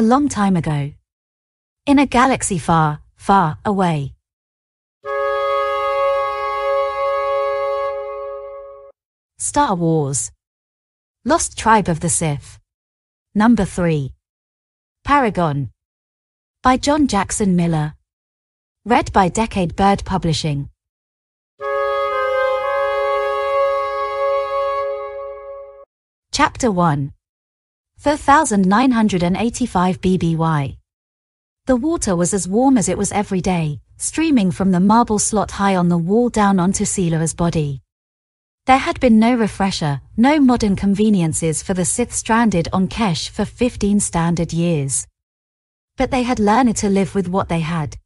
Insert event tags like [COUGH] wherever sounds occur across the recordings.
a long time ago. In a galaxy far, far away. Star Wars. Lost Tribe of the Sith. Number 3 Paragon. By John Jackson Miller. Read by Decade Bird Publishing. Chapter 1 3985 BBY The water was as warm as it was every day, streaming from the marble slot high on the wall down onto Seela's body. There had been no refresher, no modern conveniences for the Sith stranded on Kesh for 15 standard years. But they had learned to live with what they had.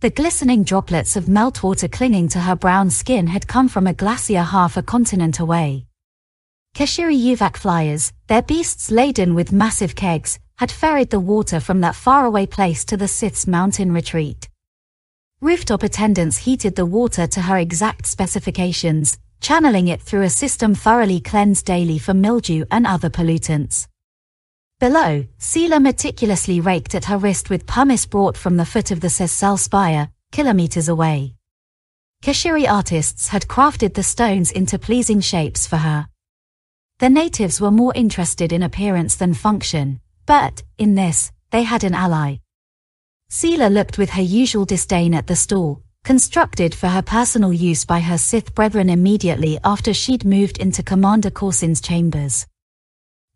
The glistening droplets of meltwater clinging to her brown skin had come from a glacier half a continent away. Keshiri Uvak flyers, their beasts laden with massive kegs, had ferried the water from that faraway place to the Sith's mountain retreat. Rooftop attendants heated the water to her exact specifications, channeling it through a system thoroughly cleansed daily for mildew and other pollutants. Below, Seela meticulously raked at her wrist with pumice brought from the foot of the Sessel spire, kilometers away. Keshiri artists had crafted the stones into pleasing shapes for her. The natives were more interested in appearance than function, but, in this, they had an ally. Seela looked with her usual disdain at the stall, constructed for her personal use by her Sith brethren immediately after she'd moved into Commander Korsin's chambers.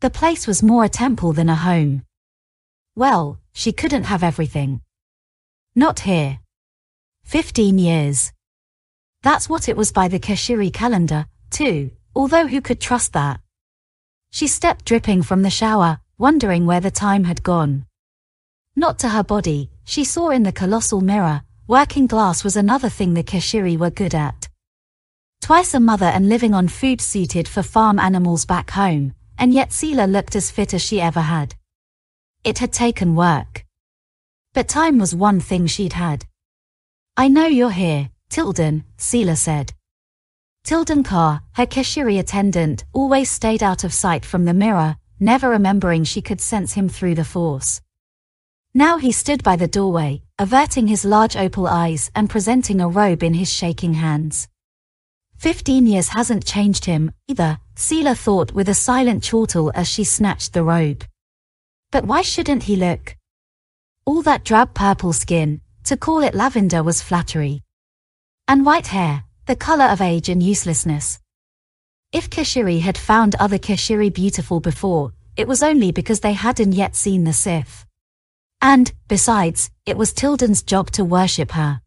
The place was more a temple than a home. Well, she couldn't have everything. Not here. Fifteen years. That's what it was by the Keshiri calendar, too, although who could trust that? She stepped dripping from the shower, wondering where the time had gone. Not to her body, she saw in the colossal mirror, Working glass was another thing the Keshiri were good at. Twice a mother and living on food suited for farm animals back home, and yet Seela looked as fit as she ever had. It had taken work. But time was one thing she'd had. I know you're here, Tilden, Seela said. Tilden Carr, her Keshiri attendant, always stayed out of sight from the mirror, never remembering she could sense him through the force. Now he stood by the doorway, averting his large opal eyes and presenting a robe in his shaking hands. Fifteen years hasn't changed him, either, Seela thought with a silent chortle as she snatched the robe. But why shouldn't he look? All that drab purple skin, to call it lavender was flattery. And white hair, the color of age and uselessness. If Keshiri had found other Keshiri beautiful before, it was only because they hadn't yet seen the Sith. And, besides, it was Tilden's job to worship her.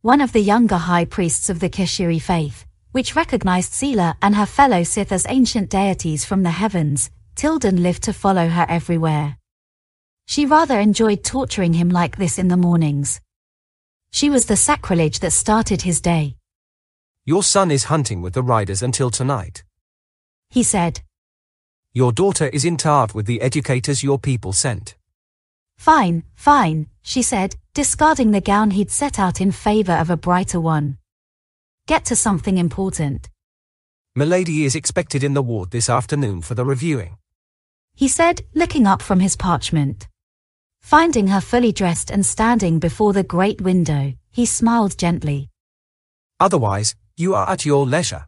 One of the younger high priests of the Keshiri faith, which recognized Seela and her fellow Sith as ancient deities from the heavens, Tilden lived to follow her everywhere. She rather enjoyed torturing him like this in the mornings. She was the sacrilege that started his day. Your son is hunting with the riders until tonight. He said. Your daughter is in Tahv with the educators your people sent. Fine, fine, she said, discarding the gown he'd set out in favor of a brighter one. Get to something important. Milady is expected in the ward this afternoon for the reviewing. He said, looking up from his parchment. Finding her fully dressed and standing before the great window, he smiled gently. Otherwise, you are at your leisure.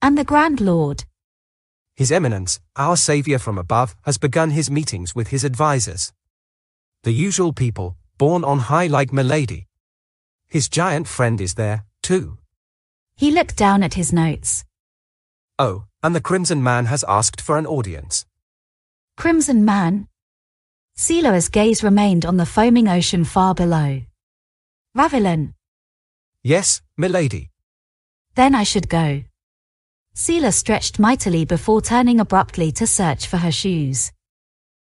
And the Grand Lord? His Eminence, our Saviour from above, has begun his meetings with his advisers the usual people, born on high like Milady. His giant friend is there, too. He looked down at his notes. Oh, and the Crimson Man has asked for an audience. Crimson Man? Seela's gaze remained on the foaming ocean far below. Ravelin. Yes, milady. Then I should go. Seela stretched mightily before turning abruptly to search for her shoes.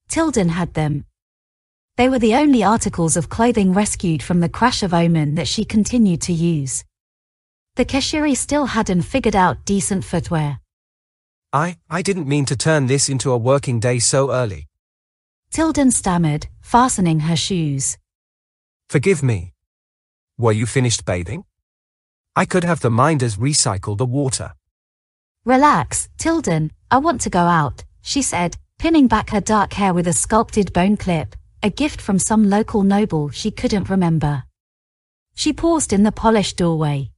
Tilden had them, they were the only articles of clothing rescued from the crash of Omen that she continued to use. The Keshiri still hadn't figured out decent footwear. I, I didn't mean to turn this into a working day so early. Tilden stammered, fastening her shoes. Forgive me. Were you finished bathing? I could have the minders recycle the water. Relax, Tilden, I want to go out, she said, pinning back her dark hair with a sculpted bone clip, a gift from some local noble she couldn't remember. She paused in the polished doorway.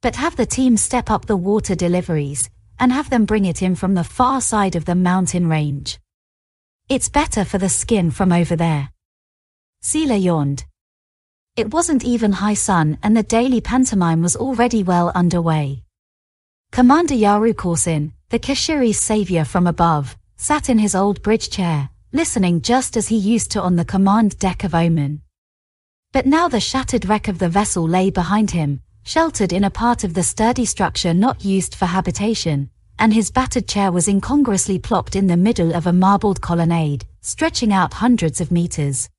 But have the team step up the water deliveries, and have them bring it in from the far side of the mountain range. It's better for the skin from over there. Seela yawned. It wasn't even high sun and the daily pantomime was already well underway. Commander Yaru Korsin, the Kashiri's savior from above, sat in his old bridge chair, listening just as he used to on the command deck of Omen. But now the shattered wreck of the vessel lay behind him, sheltered in a part of the sturdy structure not used for habitation, and his battered chair was incongruously plopped in the middle of a marbled colonnade, stretching out hundreds of meters.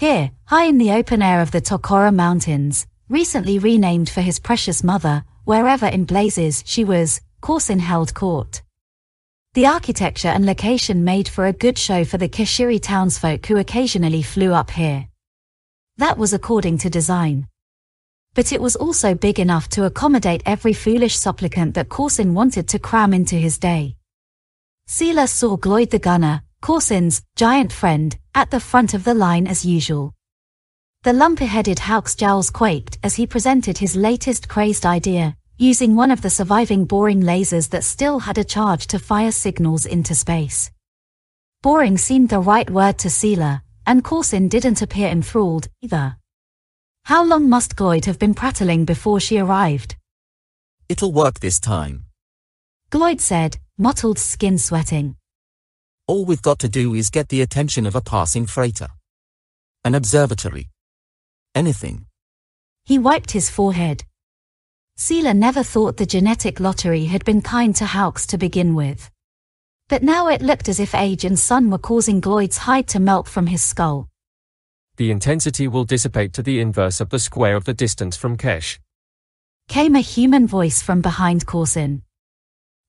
Here, high in the open air of the Takara Mountains, recently renamed for his precious mother, wherever in blazes she was, Korsin held court. The architecture and location made for a good show for the Keshiri townsfolk who occasionally flew up here. That was according to design. But it was also big enough to accommodate every foolish supplicant that Korsin wanted to cram into his day. Seela saw Gloyd the gunner, Korsin's giant friend, at the front of the line as usual. The lumpy-headed Houk's jowls quaked as he presented his latest crazed idea, using one of the surviving boring lasers that still had a charge to fire signals into space. Boring seemed the right word to Seela, and Korsin didn't appear enthralled, either. How long must Gloyd have been prattling before she arrived? It'll work this time. Gloyd said, mottled skin sweating. All we've got to do is get the attention of a passing freighter. An observatory. Anything. He wiped his forehead. Seela never thought the genetic lottery had been kind to Houks to begin with. But now it looked as if age and sun were causing Gloyd's hide to melt from his skull. The intensity will dissipate to the inverse of the square of the distance from Kesh. Came a human voice from behind Korsin.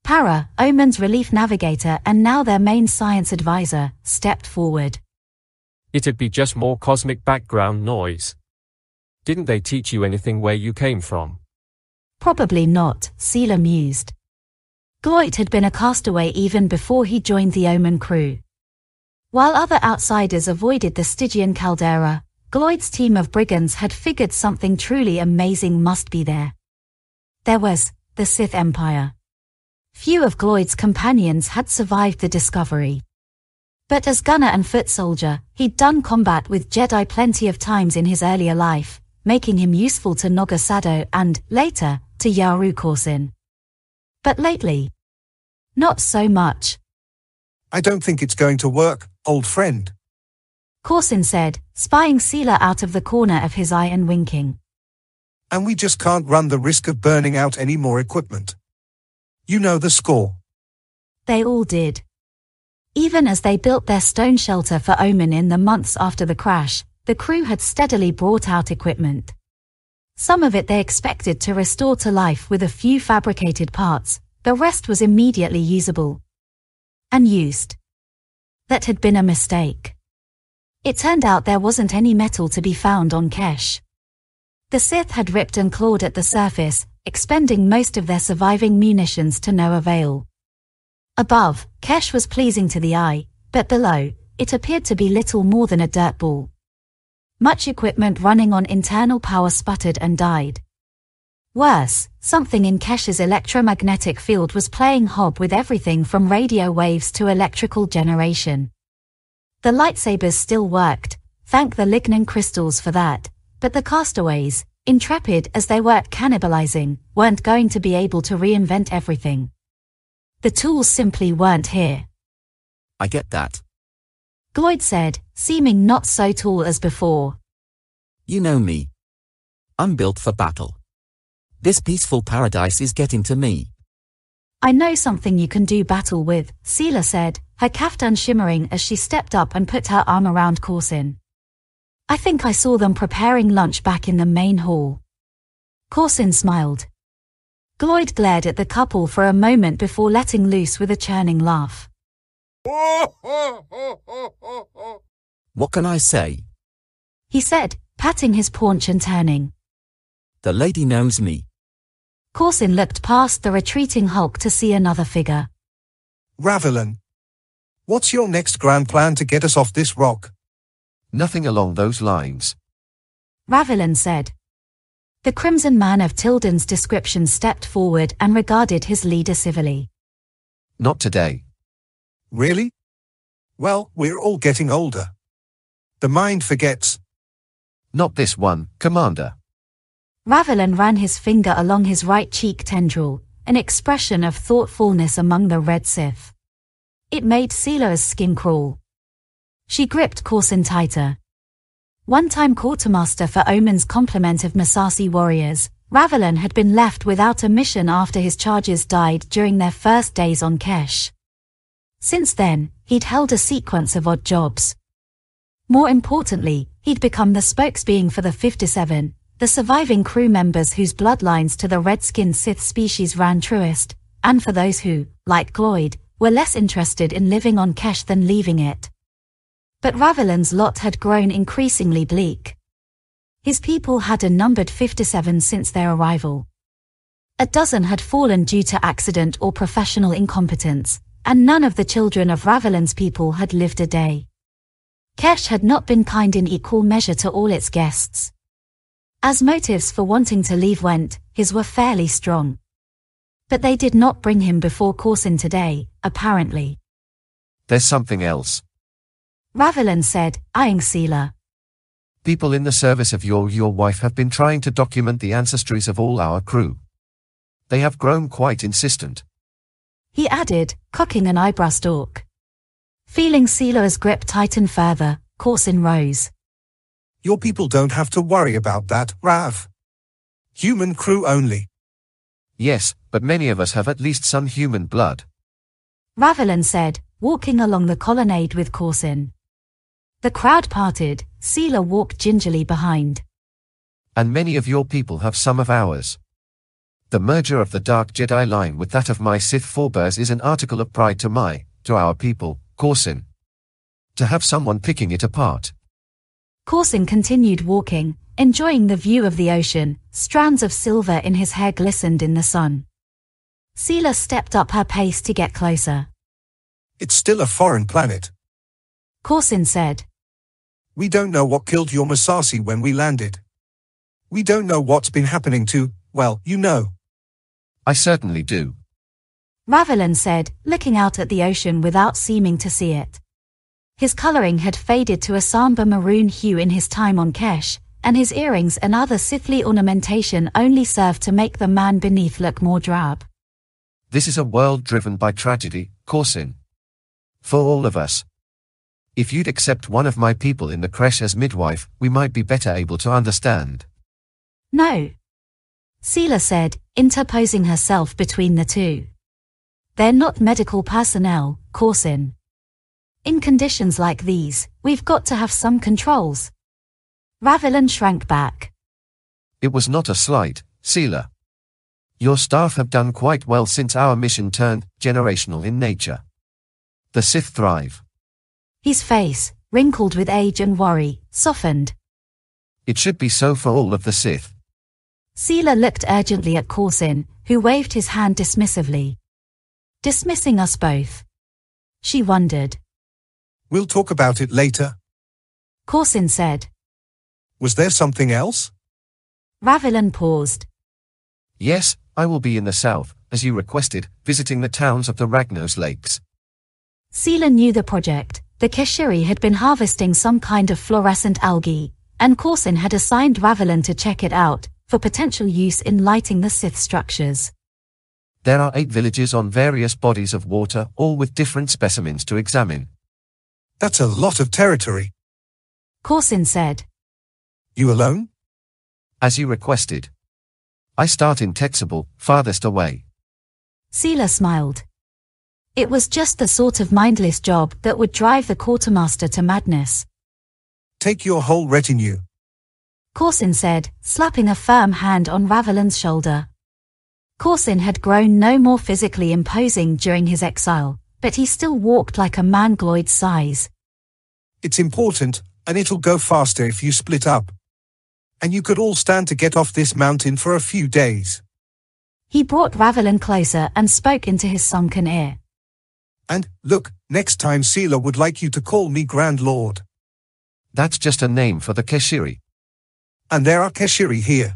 Para, Omen's relief navigator and now their main science advisor, stepped forward. It'd be just more cosmic background noise. Didn't they teach you anything where you came from? Probably not, Seela mused. Gloyd had been a castaway even before he joined the Omen crew. While other outsiders avoided the Stygian caldera, Gloyd's team of brigands had figured something truly amazing must be there. There was the Sith Empire. Few of Gloyd's companions had survived the discovery. But as gunner and foot soldier, he'd done combat with Jedi plenty of times in his earlier life, making him useful to Naga Sadow and, later, to Yaru Korsin. But lately, not so much. I don't think it's going to work, old friend. Korsin said, spying Seela out of the corner of his eye and winking. And we just can't run the risk of burning out any more equipment. You know the score. They all did. Even as they built their stone shelter for Omen in the months after the crash, the crew had steadily brought out equipment. Some of it they expected to restore to life with a few fabricated parts, the rest was immediately usable. And used. That had been a mistake. It turned out there wasn't any metal to be found on Kesh. The Sith had ripped and clawed at the surface, expending most of their surviving munitions to no avail. Above, Kesh was pleasing to the eye, but below, it appeared to be little more than a dirt ball. Much equipment running on internal power sputtered and died. Worse, something in Kesh's electromagnetic field was playing hob with everything from radio waves to electrical generation. The lightsabers still worked, thank the Lignan crystals for that, but the castaways, intrepid as they were at cannibalizing, weren't going to be able to reinvent everything. The tools simply weren't here. I get that. Gloyd said, seeming not so tall as before. You know me. I'm built for battle. This peaceful paradise is getting to me. I know something you can do battle with, Seela said, her kaftan shimmering as she stepped up and put her arm around Korsin. I think I saw them preparing lunch back in the main hall. Korsin smiled. Gloyd glared at the couple for a moment before letting loose with a churning laugh. [LAUGHS] What can I say? He said, patting his paunch and turning. The lady knows me. Korsin looked past the retreating Hulk to see another figure. Ravelin. What's your next grand plan to get us off this rock? Nothing along those lines. Ravelin said. The Crimson Man of Tilden's description stepped forward and regarded his leader civilly. Not today. Really? Well, we're all getting older. The mind forgets. Not this one, Commander. Ravelin ran his finger along his right cheek tendril, an expression of thoughtfulness among the red Sith. It made Seela's skin crawl. She gripped Korsin tighter. One-time quartermaster for Omen's complement of Massassi warriors, Ravelin had been left without a mission after his charges died during their first days on Kesh. Since then, he'd held a sequence of odd jobs. More importantly, he'd become the spokesbeing for the 57, the surviving crew members whose bloodlines to the red-skinned Sith species ran truest, and for those who, like Gloyd, were less interested in living on Kesh than leaving it. But Ravelin's lot had grown increasingly bleak. His people had a numbered 57 since their arrival. A dozen had fallen due to accident or professional incompetence, and none of the children of Ravelin's people had lived a day. Kesh had not been kind in equal measure to all its guests. As motives for wanting to leave went, his were fairly strong. But they did not bring him before Korsin today, apparently. There's something else. Ravelin said, eyeing Sela. People in the service of your your wife have been trying to document the ancestries of all our crew. They have grown quite insistent. He added, cocking an eyebrow stalk. Feeling Sela's grip tighten further, Korsin rose. Your people don't have to worry about that, Rav. Human crew only. Yes, but many of us have at least some human blood. Ravelin said, walking along the colonnade with Korsin. The crowd parted, Sela walked gingerly behind. And many of your people have some of ours. The merger of the Dark Jedi line with that of my Sith forebears is an article of pride to my, to our people, Korsin. To have someone picking it apart. Korsin continued walking, enjoying the view of the ocean, strands of silver in his hair glistened in the sun. Sela stepped up her pace to get closer. It's still a foreign planet. Korsin said. We don't know what killed your Massassi when we landed. We don't know what's been happening to, well, you know. I certainly do. Ravelin said, looking out at the ocean without seeming to see it. His coloring had faded to a somber maroon hue in his time on Kesh, and his earrings and other Sithly ornamentation only served to make the man beneath look more drab. This is a world driven by tragedy, Korsin. For all of us. If you'd accept one of my people in the creche as midwife, we might be better able to understand. No. Sela said, interposing herself between the two. They're not medical personnel, Korsin. In conditions like these, we've got to have some controls. Ravelin shrank back. It was not a slight, Sela. Your staff have done quite well since our mission turned generational in nature. The Sith thrive. His face, wrinkled with age and worry, softened. It should be so for all of the Sith. Sela looked urgently at Korsin, who waved his hand dismissively. Dismissing us both. She wondered. We'll talk about it later. Korsin said. Was there something else? Ravelin paused. Yes, I will be in the south, as you requested, visiting the towns of the Ragnos Lakes. Sela knew the project. The Keshiri had been harvesting some kind of fluorescent algae, and Korsin had assigned Ravelin to check it out, for potential use in lighting the Sith structures. There are eight villages on various bodies of water, all with different specimens to examine. That's a lot of territory. Korsin said. You alone? As you requested. I start in Tetsubal, farthest away. Sela smiled. It was just the sort of mindless job that would drive the quartermaster to madness. Take your whole retinue. Korsin said, slapping a firm hand on Ravelin's shoulder. Korsin had grown no more physically imposing during his exile, but he still walked like a man Gloyd's size. It's important, and it'll go faster if you split up. And you could all stand to get off this mountain for a few days. He brought Ravelin closer and spoke into his sunken ear. And, look, Next time Sela would like you to call me Grand Lord. That's just a name for the Keshiri. And there are Keshiri here.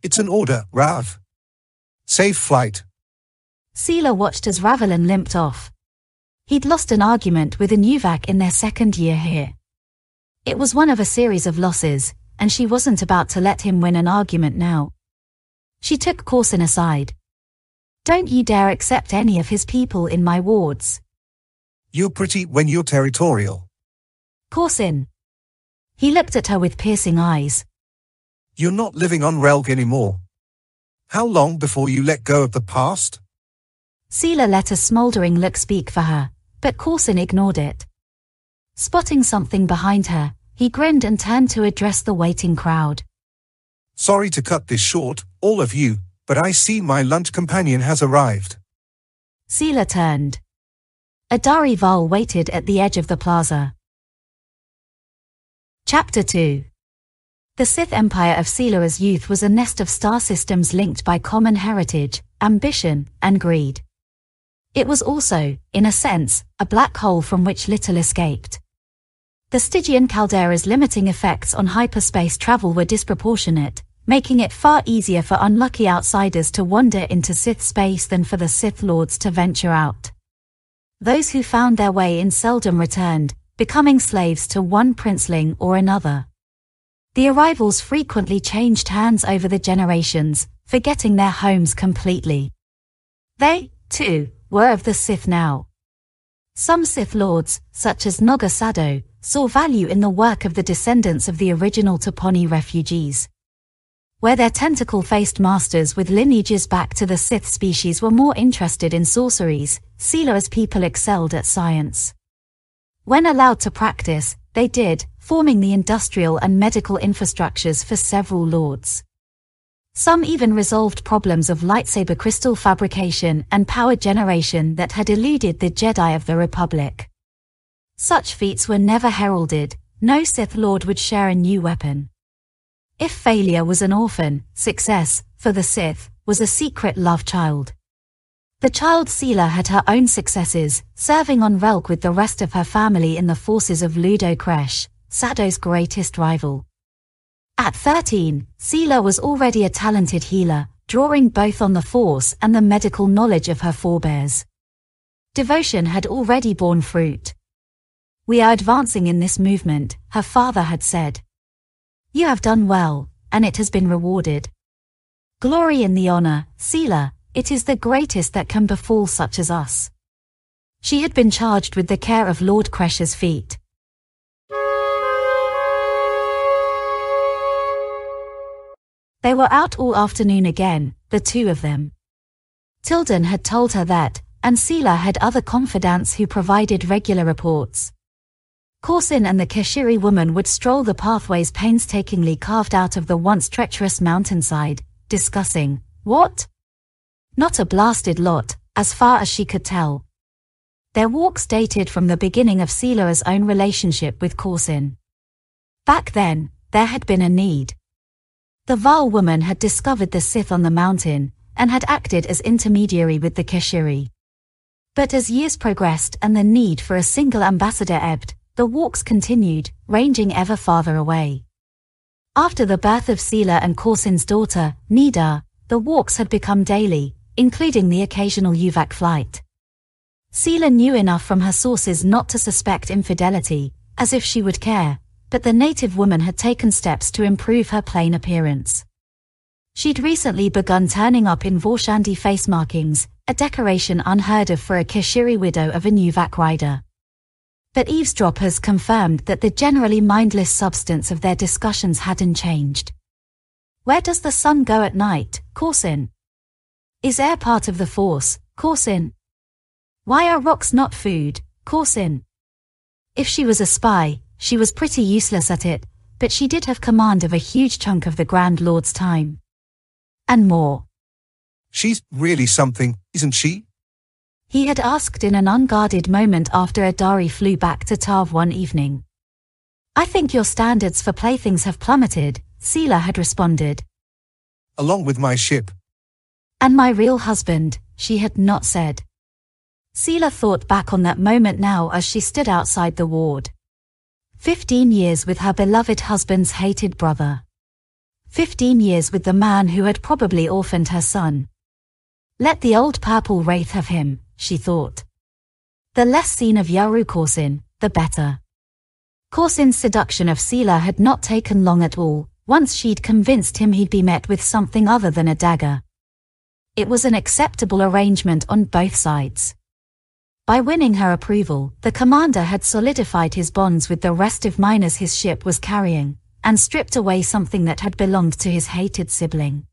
It's an order, Rav. Safe flight. Sela watched as Ravelin limped off. He'd lost an argument with a Nuvak in their second year here. It was one of a series of losses, and she wasn't about to let him win an argument now. She took Korsin aside. Don't you dare accept any of his people in my wards. You're pretty when you're territorial. Korsin. He looked at her with piercing eyes. You're not living on Relg anymore. How long before you let go of the past? Sela let a smouldering look speak for her, but Korsin ignored it. Spotting something behind her, he grinned and turned to address the waiting crowd. Sorry to cut this short, all of you, but I see my lunch companion has arrived. Sela turned. Adari Vaal waited at the edge of the plaza. Chapter 2 The Sith Empire of Sela's youth was a nest of star systems linked by common heritage, ambition, and greed. It was also, in a sense, a black hole from which little escaped. The Stygian caldera's limiting effects on hyperspace travel were disproportionate, making it far easier for unlucky outsiders to wander into Sith space than for the Sith Lords to venture out. Those who found their way in seldom returned, becoming slaves to one princeling or another. The arrivals frequently changed hands over the generations, forgetting their homes completely. They, too, were of the Sith now. Some Sith lords, such as Naga Sadow, saw value in the work of the descendants of the original Toponi refugees. Where their tentacle-faced masters with lineages back to the Sith species were more interested in sorceries, Sela's people excelled at science. When allowed to practice, they did, forming the industrial and medical infrastructures for several lords. Some even resolved problems of lightsaber crystal fabrication and power generation that had eluded the Jedi of the Republic. Such feats were never heralded, no Sith Lord would share a new weapon. If failure was an orphan, success, for the Sith, was a secret love child. The child Sela had her own successes, serving on Relk with the rest of her family in the forces of Ludo Kressh, Sadow's greatest rival. At 13, Sela was already a talented healer, drawing both on the force and the medical knowledge of her forebears. Devotion had already borne fruit. We are advancing in this movement, her father had said. You have done well, and it has been rewarded. Glory in the honor, Sela, it is the greatest that can befall such as us. She had been charged with the care of Lord Kressh's feet. They were out all afternoon again, the two of them. Tilden had told her that, and Sela had other confidants who provided regular reports. Korsin and the Keshiri woman would stroll the pathways painstakingly carved out of the once treacherous mountainside, discussing, what? Not a blasted lot, as far as she could tell. Their walks dated from the beginning of Seela's own relationship with Korsin. Back then, there had been a need. The Vaal woman had discovered the Sith on the mountain, and had acted as intermediary with the Keshiri. But as years progressed and the need for a single ambassador ebbed, the walks continued, ranging ever farther away. After the birth of Sela and Korsin's daughter, Nida, the walks had become daily, including the occasional Uvak flight. Sela knew enough from her sources not to suspect infidelity, as if she would care, but the native woman had taken steps to improve her plain appearance. She'd recently begun turning up in Vorshandi face markings, a decoration unheard of for a Keshiri widow of a Nuvak rider. But eavesdroppers confirmed that the generally mindless substance of their discussions hadn't changed. Where does the sun go at night, Korsin? Is air part of the force, Korsin? Why are rocks not food, Korsin? If she was a spy, she was pretty useless at it, but she did have command of a huge chunk of the Grand Lord's time. And more. She's really something, isn't she? He had asked in an unguarded moment after Adari flew back to Tahv one evening. I think your standards for playthings have plummeted, Sela had responded. Along with my ship. And my real husband, she had not said. Sela thought back on that moment now as she stood outside the ward. Fifteen years with her beloved husband's hated brother. Fifteen years with the man who had probably orphaned her son. Let the old purple wraith have him, she thought. The less seen of Yaru Korsin, the better. Korsin's seduction of Sela had not taken long at all, once she'd convinced him he'd be met with something other than a dagger. It was an acceptable arrangement on both sides. By winning her approval, the commander had solidified his bonds with the rest of miners his ship was carrying, and stripped away something that had belonged to his hated sibling.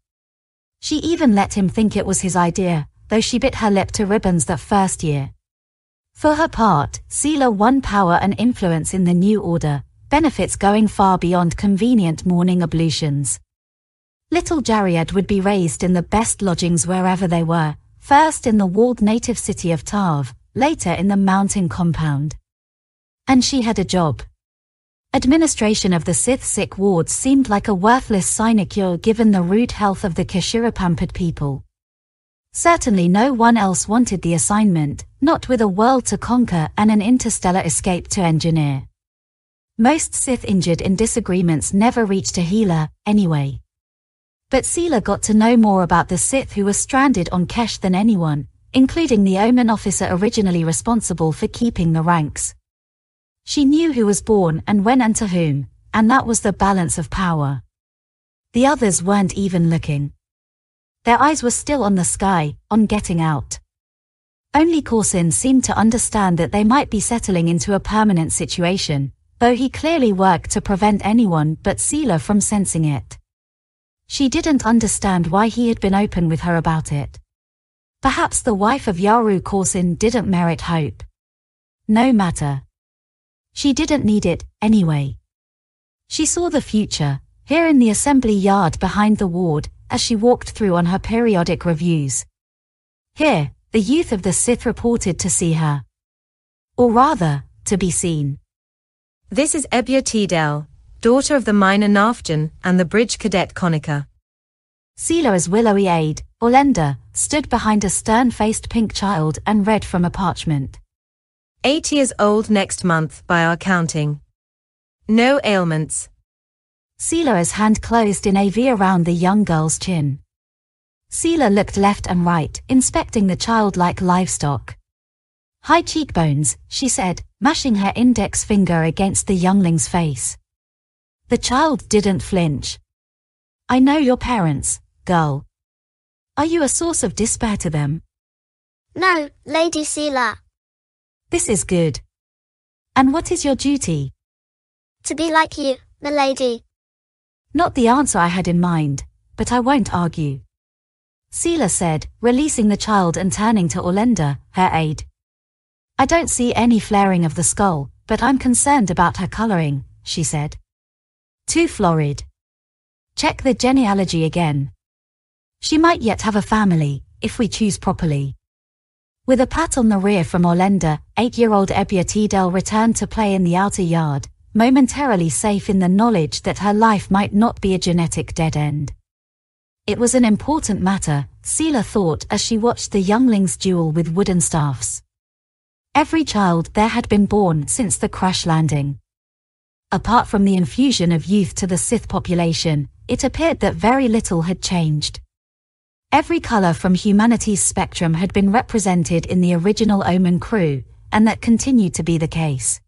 She even let him think it was his idea, though she bit her lip to ribbons that first year. For her part, Sela won power and influence in the new order, benefits going far beyond convenient morning ablutions. Little Jariad would be raised in the best lodgings wherever they were, first in the walled native city of Tahv, later in the mountain compound. And she had a job. Administration of the Sith sick wards seemed like a worthless sinecure given the rude health of the Kashira pampered people. Certainly no one else wanted the assignment, not with a world to conquer and an interstellar escape to engineer. Most Sith injured in disagreements never reached a healer, anyway. But Sela got to know more about the Sith who were stranded on Kesh than anyone, including the Omen officer originally responsible for keeping the ranks. She knew who was born and when and to whom, and that was the balance of power. The others weren't even looking. Their eyes were still on the sky, on getting out. Only Korsin seemed to understand that they might be settling into a permanent situation, though he clearly worked to prevent anyone but Sela from sensing it. She didn't understand why he had been open with her about it. Perhaps the wife of Yaru Korsin didn't merit hope. No matter. She didn't need it, anyway. She saw the future, here in the assembly yard behind the ward, as she walked through on her periodic reviews. Here, the youth of the Sith reported to see her. Or rather, to be seen. This is Ebia Tidel, daughter of the miner Nafjan and the bridge cadet Konica. Sela's willowy aide, Orlenda, stood behind a stern-faced pink child and read from a parchment. Eight years old next month by our counting. No ailments. Sela's hand closed in a V around the young girl's chin. Sela looked left and right, inspecting the child-like livestock. High cheekbones, she said, mashing her index finger against the youngling's face. The child didn't flinch. I know your parents, girl. Are you a source of despair to them? No, Lady Sela. This is good. And what is your duty? To be like you, milady. Not the answer I had in mind, but I won't argue. Sela said, releasing the child and turning to Orlenda, her aide. I don't see any flaring of the skull, but I'm concerned about her coloring, she said. Too florid. Check the genealogy again. She might yet have a family, if we choose properly. With a pat on the rear from Orlenda, eight-year-old Ebia Tidel returned to play in the outer yard, momentarily safe in the knowledge that her life might not be a genetic dead end. It was an important matter, Sela thought as she watched the younglings duel with wooden staffs. Every child there had been born since the crash landing. Apart from the infusion of youth to the Sith population, it appeared that very little had changed. Every color from humanity's spectrum had been represented in the original Omen crew, and that continued to be the case.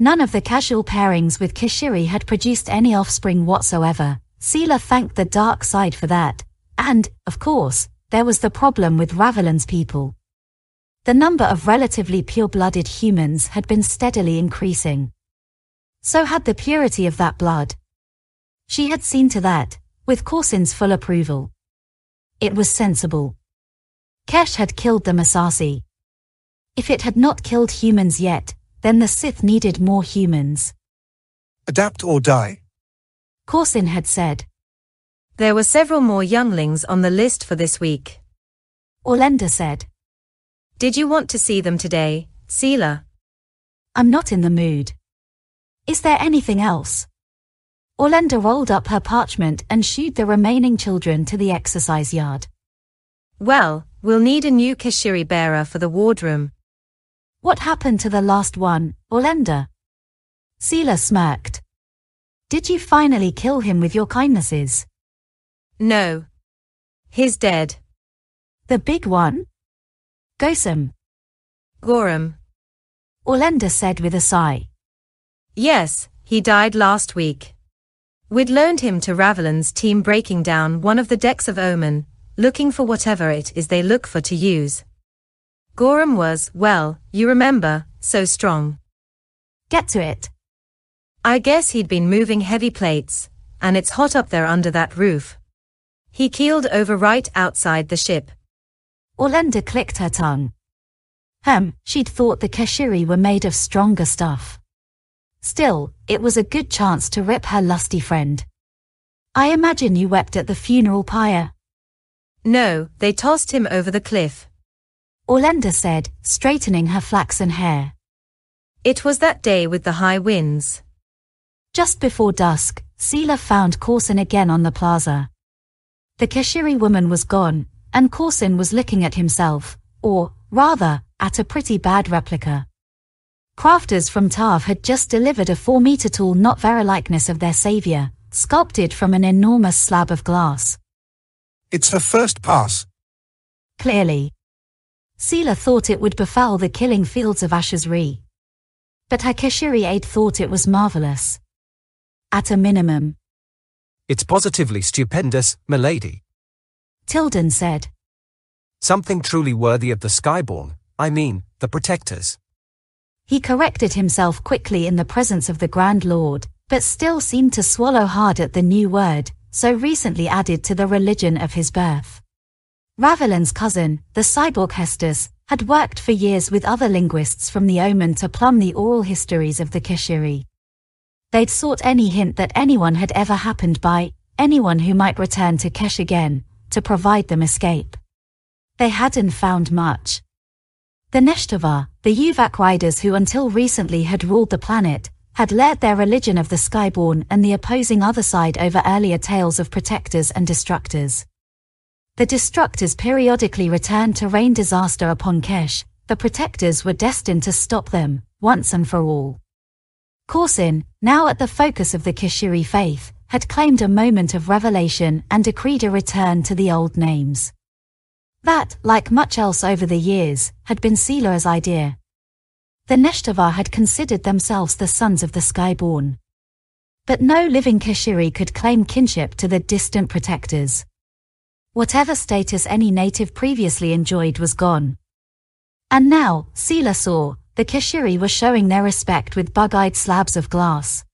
None of the casual pairings with Keshiri had produced any offspring whatsoever. Sela thanked the dark side for that. And, of course, there was the problem with Ravelin's people. The number of relatively pure-blooded humans had been steadily increasing. So had the purity of that blood. She had seen to that, with Korsin's full approval. It was sensible. Kesh had killed the Massassi. If it had not killed humans yet, then the Sith needed more humans. Adapt or die. Korsin had said. There were several more younglings on the list for this week. Orlenda said. Did you want to see them today, Sela? I'm not in the mood. Is there anything else? Orlenda rolled up her parchment and shooed the remaining children to the exercise yard. Well, we'll need a new Keshiri bearer for the wardroom. What happened to the last one, Orlenda? Sela smirked. Did you finally kill him with your kindnesses? No. He's dead. The big one? Gosam, Gorham. Orlenda said with a sigh. Yes, he died last week. We'd loaned him to Ravelin's team breaking down one of the decks of Omen, looking for whatever it is they look for to use. Gorham was, well, you remember, so strong. Get to it. I guess he'd been moving heavy plates, and it's hot up there under that roof. He keeled over right outside the ship. Orlenda clicked her tongue. Hem, she'd thought the Keshiri were made of stronger stuff. Still, it was a good chance to rip her lusty friend. I imagine you wept at the funeral pyre. No, they tossed him over the cliff. Orlenda said, straightening her flaxen hair. It was that day with the high winds. Just before dusk, Sela found Korsin again on the plaza. The Keshiri woman was gone, and Korsin was looking at himself, or, rather, at a pretty bad replica. Crafters from Tahv had just delivered a four-meter tall not very likeness of their savior, sculpted from an enormous slab of glass. It's her first pass. Clearly. Sela thought it would befoul the killing fields of Ashas Ree. But her Keshiri aide thought it was marvelous. At a minimum, It's positively stupendous, milady. Tilden said. Something truly worthy of the Skyborn, I mean, the Protectors. He corrected himself quickly in the presence of the Grand Lord, but still seemed to swallow hard at the new word, so recently added to the religion of his birth. Ravelin's cousin, the cyborg Hestus, had worked for years with other linguists from the Omen to plumb the oral histories of the Keshiri. They'd sought any hint that anyone had ever happened by, anyone who might return to Kesh again, to provide them escape. They hadn't found much. The Neshtovar, the Uvak riders who until recently had ruled the planet, had led their religion of the Skyborn and the opposing other side over earlier tales of protectors and destructors. The destructors periodically returned to rain disaster upon Kesh, the protectors were destined to stop them, once and for all. Korsin, now at the focus of the Keshiri faith, had claimed a moment of revelation and decreed a return to the old names. That, like much else over the years, had been Sela's idea. The Neshtovar had considered themselves the sons of the Skyborn. But no living Keshiri could claim kinship to the distant protectors. Whatever status any native previously enjoyed was gone. And now, Sela saw, the Keshiri were showing their respect with bug-eyed slabs of glass.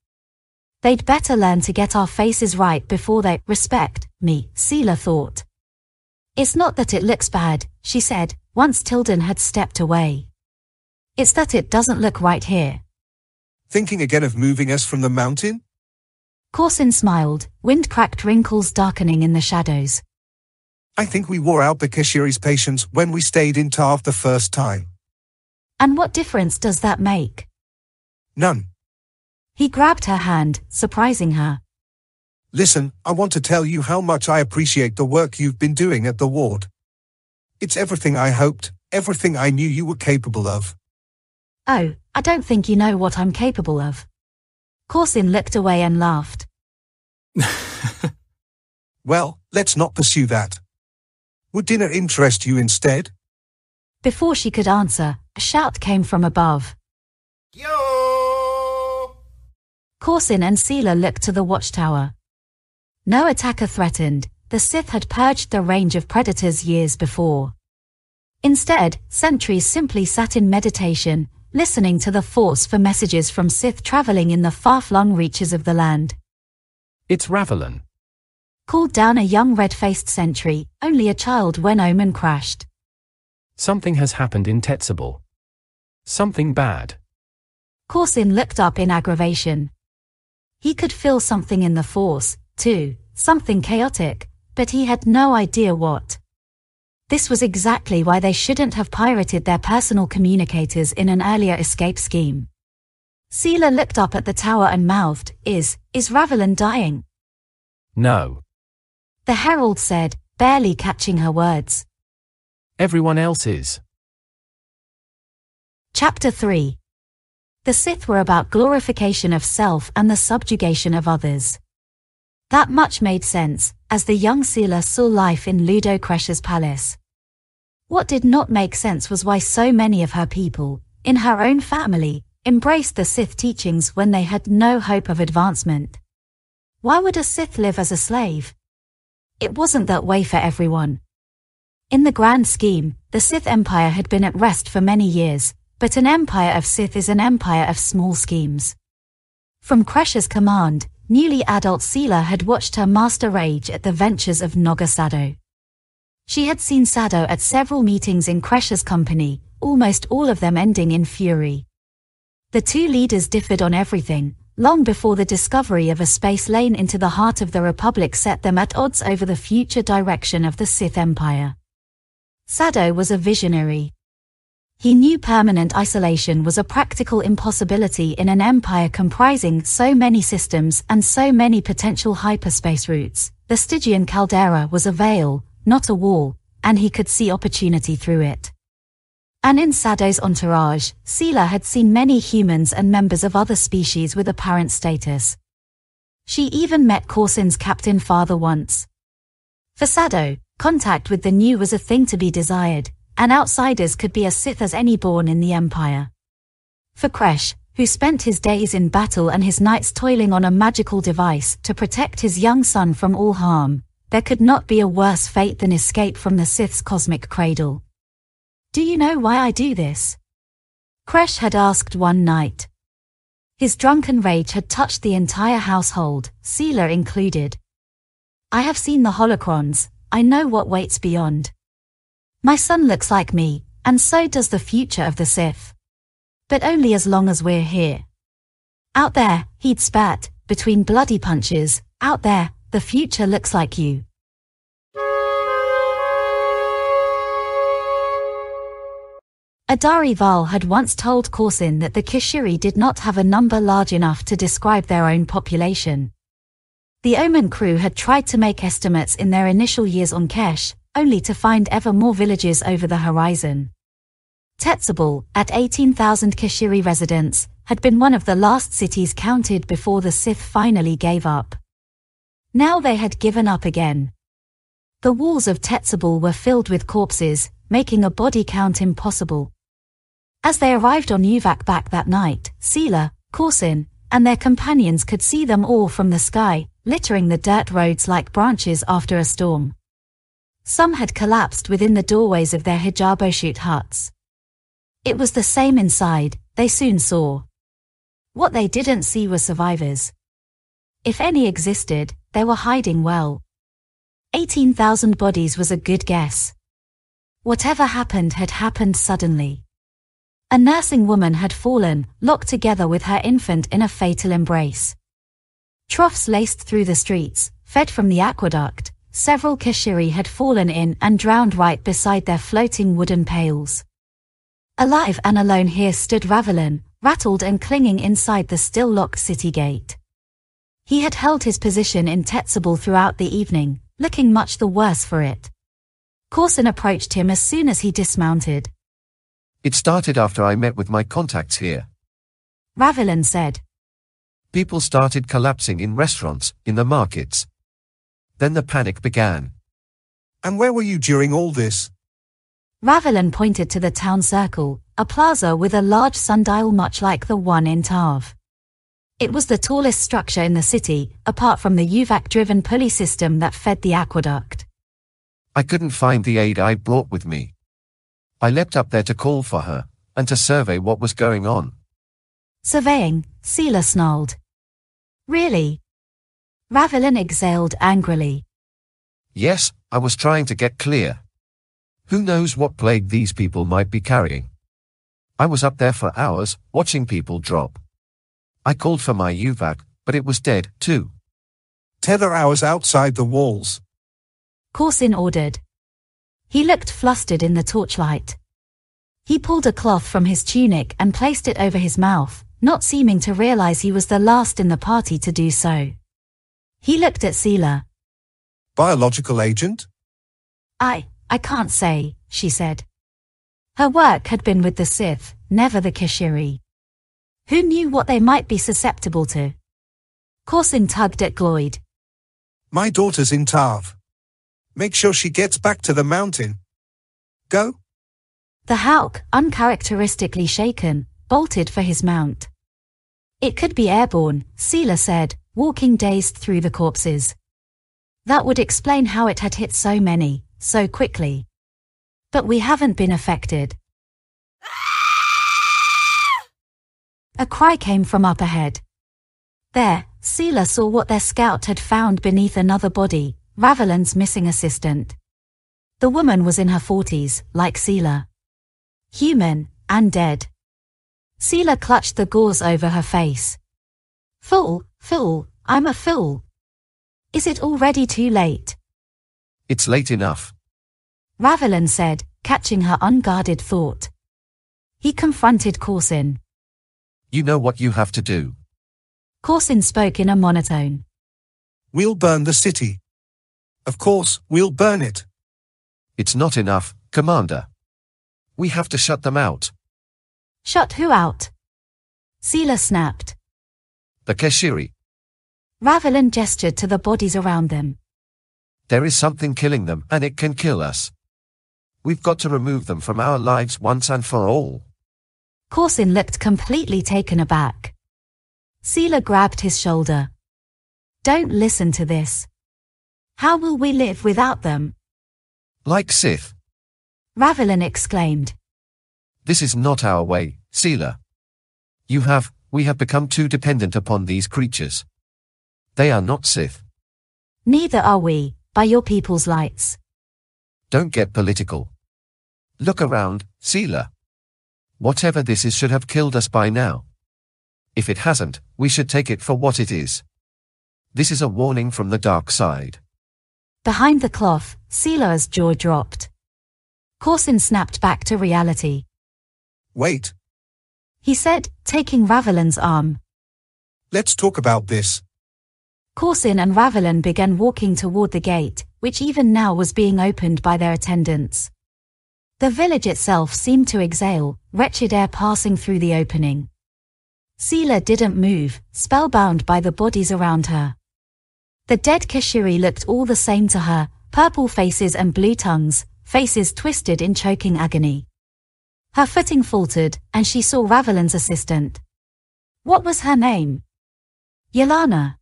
They'd better learn to get our faces right before they respect me, Sela thought. It's not that it looks bad, she said, once Tilden had stepped away. It's that it doesn't look right here. Thinking again of moving us from the mountain? Korsin smiled, wind-cracked wrinkles darkening in the shadows. I think we wore out the Keshiri's patience when we stayed in Tahv the first time. And what difference does that make? None. He grabbed her hand, surprising her. Listen, I want to tell you how much I appreciate the work you've been doing at the ward. It's everything I hoped, everything I knew you were capable of. Oh, I don't think you know what I'm capable of. Korsin looked away and laughed. [LAUGHS] Well, let's not pursue that. Would dinner interest you instead? Before she could answer, a shout came from above. Yo! Korsin and Sela looked to the watchtower. No attacker threatened, the Sith had purged the range of predators years before. Instead, sentries simply sat in meditation, listening to the Force for messages from Sith traveling in the far-flung reaches of the land. It's Ravelin. Called down a young red-faced sentry, only a child when Omen crashed. Something has happened in Tetsubal. Something bad. Korsin looked up in aggravation. He could feel something in the Force, too, something chaotic, but he had no idea what. This was exactly why they shouldn't have pirated their personal communicators in an earlier escape scheme. Sela looked up at the tower and mouthed, Is, is Ravelin dying? No. The herald said, barely catching her words. Everyone else is. Chapter 3 The Sith were about glorification of self and the subjugation of others. That much made sense, as the young Sela saw life in Ludo Kressh's palace. What did not make sense was why so many of her people, in her own family, embraced the Sith teachings when they had no hope of advancement. Why would a Sith live as a slave? It wasn't that way for everyone. In the grand scheme, the Sith Empire had been at rest for many years, but an empire of Sith is an empire of small schemes. From Kressh's command, newly adult Seela had watched her master rage at the ventures of Naga Sadow. She had seen Sadow at several meetings in Kressh's company, almost all of them ending in fury. The two leaders differed on everything, long before the discovery of a space lane into the heart of the Republic set them at odds over the future direction of the Sith Empire. Sadow was a visionary. He knew permanent isolation was a practical impossibility in an empire comprising so many systems and so many potential hyperspace routes. The Stygian caldera was a veil, not a wall, and he could see opportunity through it. And in Sadow's entourage, Seela had seen many humans and members of other species with apparent status. She even met Korsin's captain father once. For Sadow, contact with the new was a thing to be desired, and outsiders could be as Sith as any born in the Empire. For Kressh, who spent his days in battle and his nights toiling on a magical device to protect his young son from all harm, there could not be a worse fate than escape from the Sith's cosmic cradle. Do you know why I do this? Kressh had asked one night. His drunken rage had touched the entire household, Seela included. I have seen the holocrons, I know what waits beyond. My son looks like me, and so does the future of the Sith. But only as long as we're here. Out there, he'd spat, between bloody punches, out there, the future looks like you. Adari Vaal had once told Korsin that the Keshiri did not have a number large enough to describe their own population. The Omen crew had tried to make estimates in their initial years on Kesh, only to find ever more villages over the horizon. Tetsubal, at 18,000 Keshiri residents, had been one of the last cities counted before the Sith finally gave up. Now they had given up again. The walls of Tetsubal were filled with corpses, making a body count impossible. As they arrived on Uvak back that night, Seela, Korsin, and their companions could see them all from the sky, littering the dirt roads like branches after a storm. Some had collapsed within the doorways of their hijaboshut huts. It was the same inside, they soon saw. What they didn't see were survivors. If any existed, they were hiding well. 18,000 bodies was a good guess. Whatever happened had happened suddenly. A nursing woman had fallen, locked together with her infant in a fatal embrace. Troughs laced through the streets, fed from the aqueduct, several Keshiri had fallen in and drowned right beside their floating wooden pails. Alive and alone here stood Ravelin, rattled and clinging inside the still locked city gate. He had held his position in Tetsubal throughout the evening, looking much the worse for it. Korsin approached him as soon as he dismounted. It started after I met with my contacts here. Ravelin said. People started collapsing in restaurants, in the markets. Then the panic began. And where were you during all this? Ravelin pointed to the town circle, a plaza with a large sundial much like the one in Tahv. It was the tallest structure in the city, apart from the Uvak-driven pulley system that fed the aqueduct. I couldn't find the aid I brought with me. I leapt up there to call for her, and to survey what was going on. Surveying, Seela snarled. Really? Ravelin exhaled angrily. Yes, I was trying to get clear. Who knows what plague these people might be carrying? I was up there for hours, watching people drop. I called for my Uvak, but it was dead, too. Tether hours outside the walls. Korsin ordered. He looked flustered in the torchlight. He pulled a cloth from his tunic and placed it over his mouth, not seeming to realize he was the last in the party to do so. He looked at Seela. Biological agent? I, I can't say, she said. Her work had been with the Sith, never the Keshiri. Who knew what they might be susceptible to? Korsin tugged at Gloyd. My daughter's in Tahv. Make sure she gets back to the mountain. Go. The Houk, uncharacteristically shaken, bolted for his mount. It could be airborne, Seela said, walking dazed through the corpses. That would explain how it had hit so many, so quickly. But we haven't been affected. A cry came from up ahead. There, Seela saw what their scout had found beneath another body, Ravelin's missing assistant. The woman was in her forties, like Seela. Human, and dead. Seela clutched the gauze over her face. Fool, fool, I'm a fool. Is it already too late? It's late enough. Ravelin said, catching her unguarded thought. He confronted Korsin. You know what you have to do. Korsin spoke in a monotone. We'll burn the city. Of course, we'll burn it. It's not enough, Commander. We have to shut them out. Shut who out? Seela snapped. The Keshiri. Ravelin gestured to the bodies around them. There is something killing them, and it can kill us. We've got to remove them from our lives once and for all. Korsin looked completely taken aback. Sela grabbed his shoulder. Don't listen to this. How will we live without them? Like Sith. Ravelin exclaimed. This is not our way, Seela. You have, we have become too dependent upon these creatures. They are not Sith. Neither are we, by your people's lights. Don't get political. Look around, Seela. Whatever this is should have killed us by now. If it hasn't, we should take it for what it is. This is a warning from the dark side. Behind the cloth, Seela's jaw dropped. Korsin snapped back to reality. Wait. He said, taking Ravelin's arm. Let's talk about this. Korsin and Ravelin began walking toward the gate, which even now was being opened by their attendants. The village itself seemed to exhale, wretched air passing through the opening. Seela didn't move, spellbound by the bodies around her. The dead Keshiri looked all the same to her, purple faces and blue tongues, faces twisted in choking agony. Her footing faltered, and she saw Ravelin's assistant. What was her name? Yelana.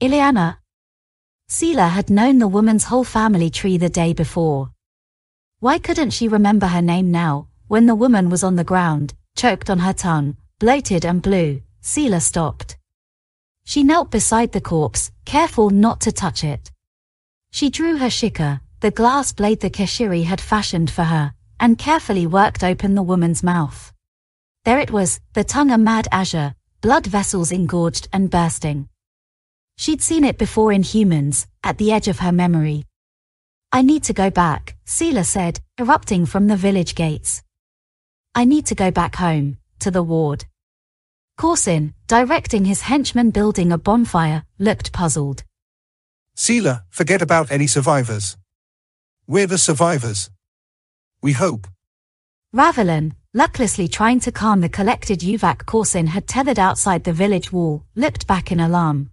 Ileana. Seela had known the woman's whole family tree the day before. Why couldn't she remember her name now, when the woman was on the ground, choked on her tongue, bloated and blue? Seela stopped. She knelt beside the corpse, careful not to touch it. She drew her shika, the glass blade the Keshiri had fashioned for her, and carefully worked open the woman's mouth. There it was, the tongue a mad azure, blood vessels engorged and bursting. She'd seen it before in humans, at the edge of her memory. I need to go back, Seela said, erupting from the village gates. I need to go back home, to the ward. Korsin, directing his henchmen building a bonfire, looked puzzled. Seela, forget about any survivors. We're the survivors. We hope. Ravelin, lucklessly trying to calm the collected Uvak Korsin had tethered outside the village wall, looked back in alarm.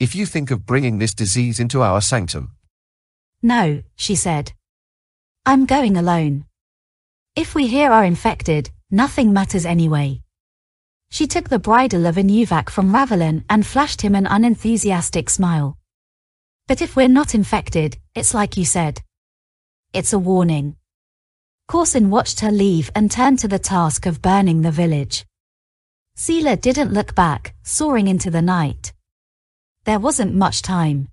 If you think of bringing this disease into our sanctum, No, she said. I'm going alone. If we here are infected, nothing matters anyway. She took the bridle of a Nuvak from Ravelin and flashed him an unenthusiastic smile. But if we're not infected, it's like you said. It's a warning. Korsin watched her leave and turned to the task of burning the village. Seela didn't look back, soaring into the night. There wasn't much time.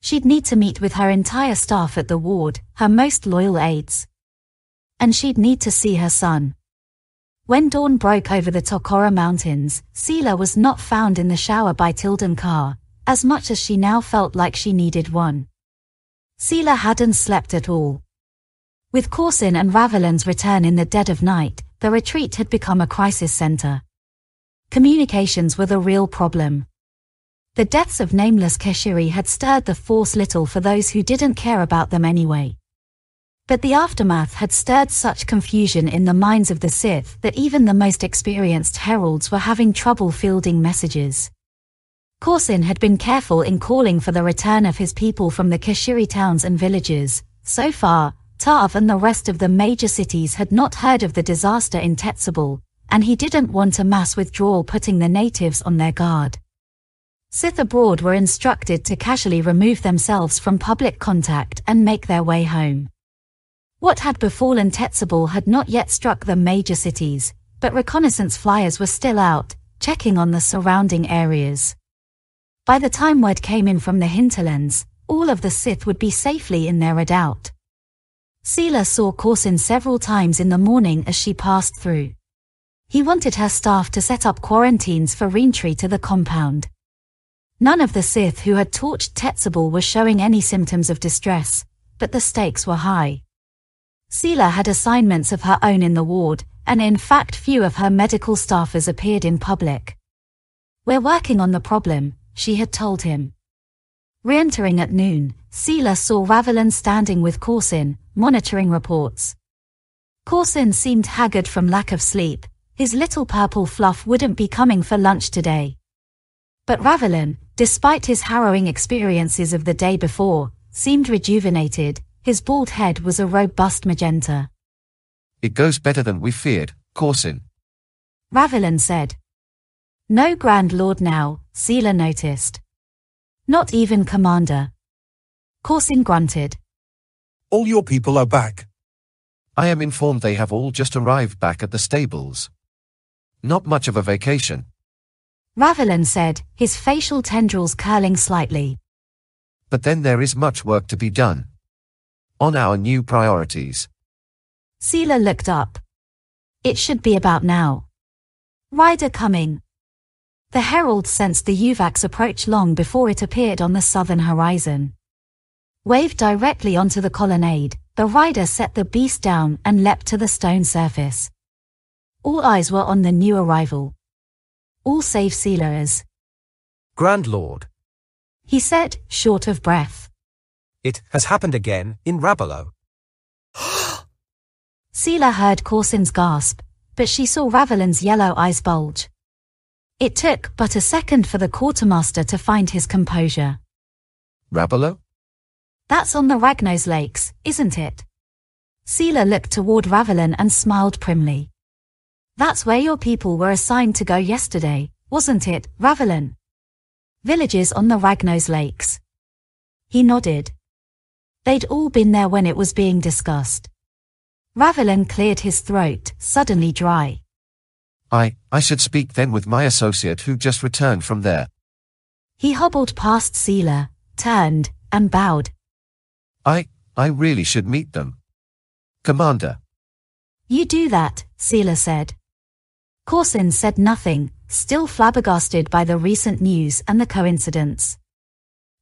She'd need to meet with her entire staff at the ward, her most loyal aides. And she'd need to see her son. When dawn broke over the Takara Mountains, Seela was not found in the shower by Tilden Carr, as much as she now felt like she needed one. Seela hadn't slept at all. With Korsin and Ravelin's return in the dead of night, the retreat had become a crisis center. Communications were the real problem. The deaths of nameless Keshiri had stirred the force little for those who didn't care about them anyway. But the aftermath had stirred such confusion in the minds of the Sith that even the most experienced heralds were having trouble fielding messages. Korsin had been careful in calling for the return of his people from the Keshiri towns and villages. So far, Tahv and the rest of the major cities had not heard of the disaster in Tetsubal, and he didn't want a mass withdrawal putting the natives on their guard. Sith abroad were instructed to casually remove themselves from public contact and make their way home. What had befallen Tetsubal had not yet struck the major cities, but reconnaissance flyers were still out, checking on the surrounding areas. By the time word came in from the hinterlands, all of the Sith would be safely in their redoubt. Seela saw Korsin several times in the morning as she passed through. He wanted her staff to set up quarantines for reentry to the compound. None of the Sith who had torched Tetsubal were showing any symptoms of distress, but the stakes were high. Seela had assignments of her own in the ward, and in fact few of her medical staffers appeared in public. We're working on the problem, she had told him. Re-entering at noon, Seela saw Ravelan standing with Korsin, monitoring reports. Korsin seemed haggard from lack of sleep, his little purple fluff wouldn't be coming for lunch today. But Ravelan, despite his harrowing experiences of the day before, seemed rejuvenated, his bald head was a robust magenta. It goes better than we feared, Korsin. Ravelin said. No Grand Lord now, Seela noticed. Not even Commander. Korsin grunted. All your people are back. I am informed they have all just arrived back at the stables. Not much of a vacation. Ravelin said, his facial tendrils curling slightly. But then there is much work to be done. On our new priorities. Seela looked up. It should be about now. Rider coming. The herald sensed the Uvak's approach long before it appeared on the southern horizon. Waved directly onto the colonnade, the rider set the beast down and leapt to the stone surface. All eyes were on the new arrival. All save Seela as. Grand Lord. He said, short of breath. It has happened again, in Rabelo. [GASPS] Seela heard Korsin's gasp, but she saw Ravelin's yellow eyes bulge. It took but a second for the quartermaster to find his composure. Rabelo? That's on the Ragnos Lakes, isn't it? Sela looked toward Ravelin and smiled primly. That's where your people were assigned to go yesterday, wasn't it, Ravelin? Villages on the Ragnos Lakes. He nodded. They'd all been there when it was being discussed. Ravelin cleared his throat, suddenly dry. I, I should speak then with my associate who just returned from there. He hobbled past Seela, turned, and bowed. I, I really should meet them. Commander. You do that, Seela said. Korsin said nothing, still flabbergasted by the recent news and the coincidence.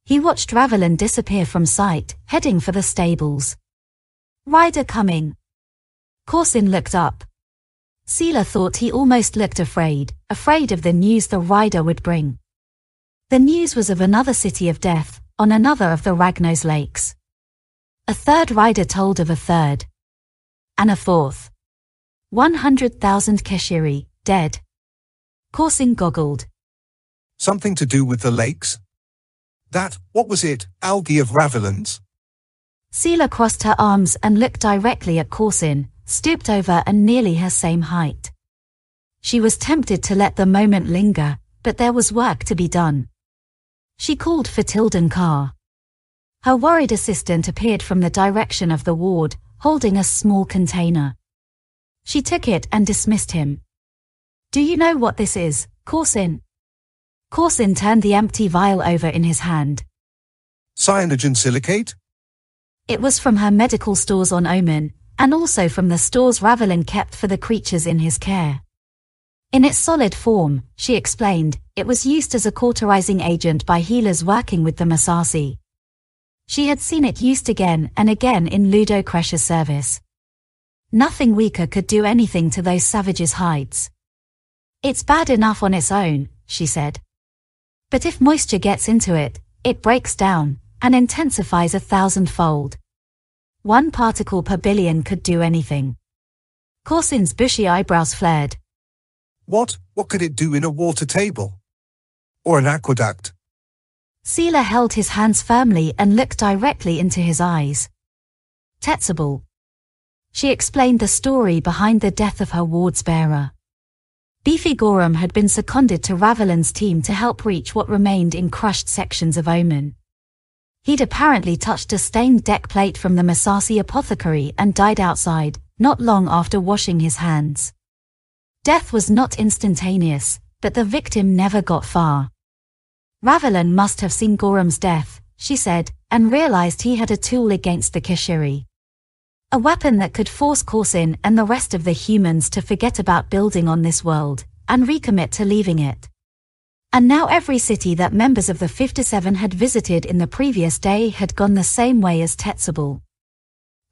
He watched Ravelin disappear from sight, heading for the stables. Rider coming. Korsin looked up. Seela thought he almost looked afraid, afraid of the news the rider would bring. The news was of another city of death, on another of the Ragnos lakes. A third rider told of a third. And a fourth. 100,000 Keshiri, dead. Korsin goggled. Something to do with the lakes? That, what was it, algae of Ravelans? Seela crossed her arms and looked directly at Korsin, stooped over and nearly her same height. She was tempted to let the moment linger, but there was work to be done. She called for Tilden Carr. Her worried assistant appeared from the direction of the ward, holding a small container. She took it and dismissed him. Do you know what this is, Korsin? Korsin turned the empty vial over in his hand. Cyanogen silicate? It was from her medical stores on Omen, and also from the stores Ravelin kept for the creatures in his care. In its solid form, she explained, it was used as a cauterizing agent by healers working with the Massassi. She had seen it used again and again in Ludo Kressh's service. Nothing weaker could do anything to those savages' hides. It's bad enough on its own, she said. But if moisture gets into it, it breaks down and intensifies a thousandfold. One particle per billion could do anything. Korsin's bushy eyebrows flared. What? What could it do in a water table? Or an aqueduct? Seela held his hands firmly and looked directly into his eyes. Tetsubal. She explained the story behind the death of her ward's bearer. Beefy Gorham had been seconded to Ravelin's team to help reach what remained in crushed sections of Omen. He'd apparently touched a stained deck plate from the Massassi apothecary and died outside, not long after washing his hands. Death was not instantaneous, but the victim never got far. Ravelin must have seen Gorham's death, she said, and realized he had a tool against the Keshiri. A weapon that could force Korsin and the rest of the humans to forget about building on this world, and recommit to leaving it. And now every city that members of the 57 had visited in the previous day had gone the same way as Tetsubal.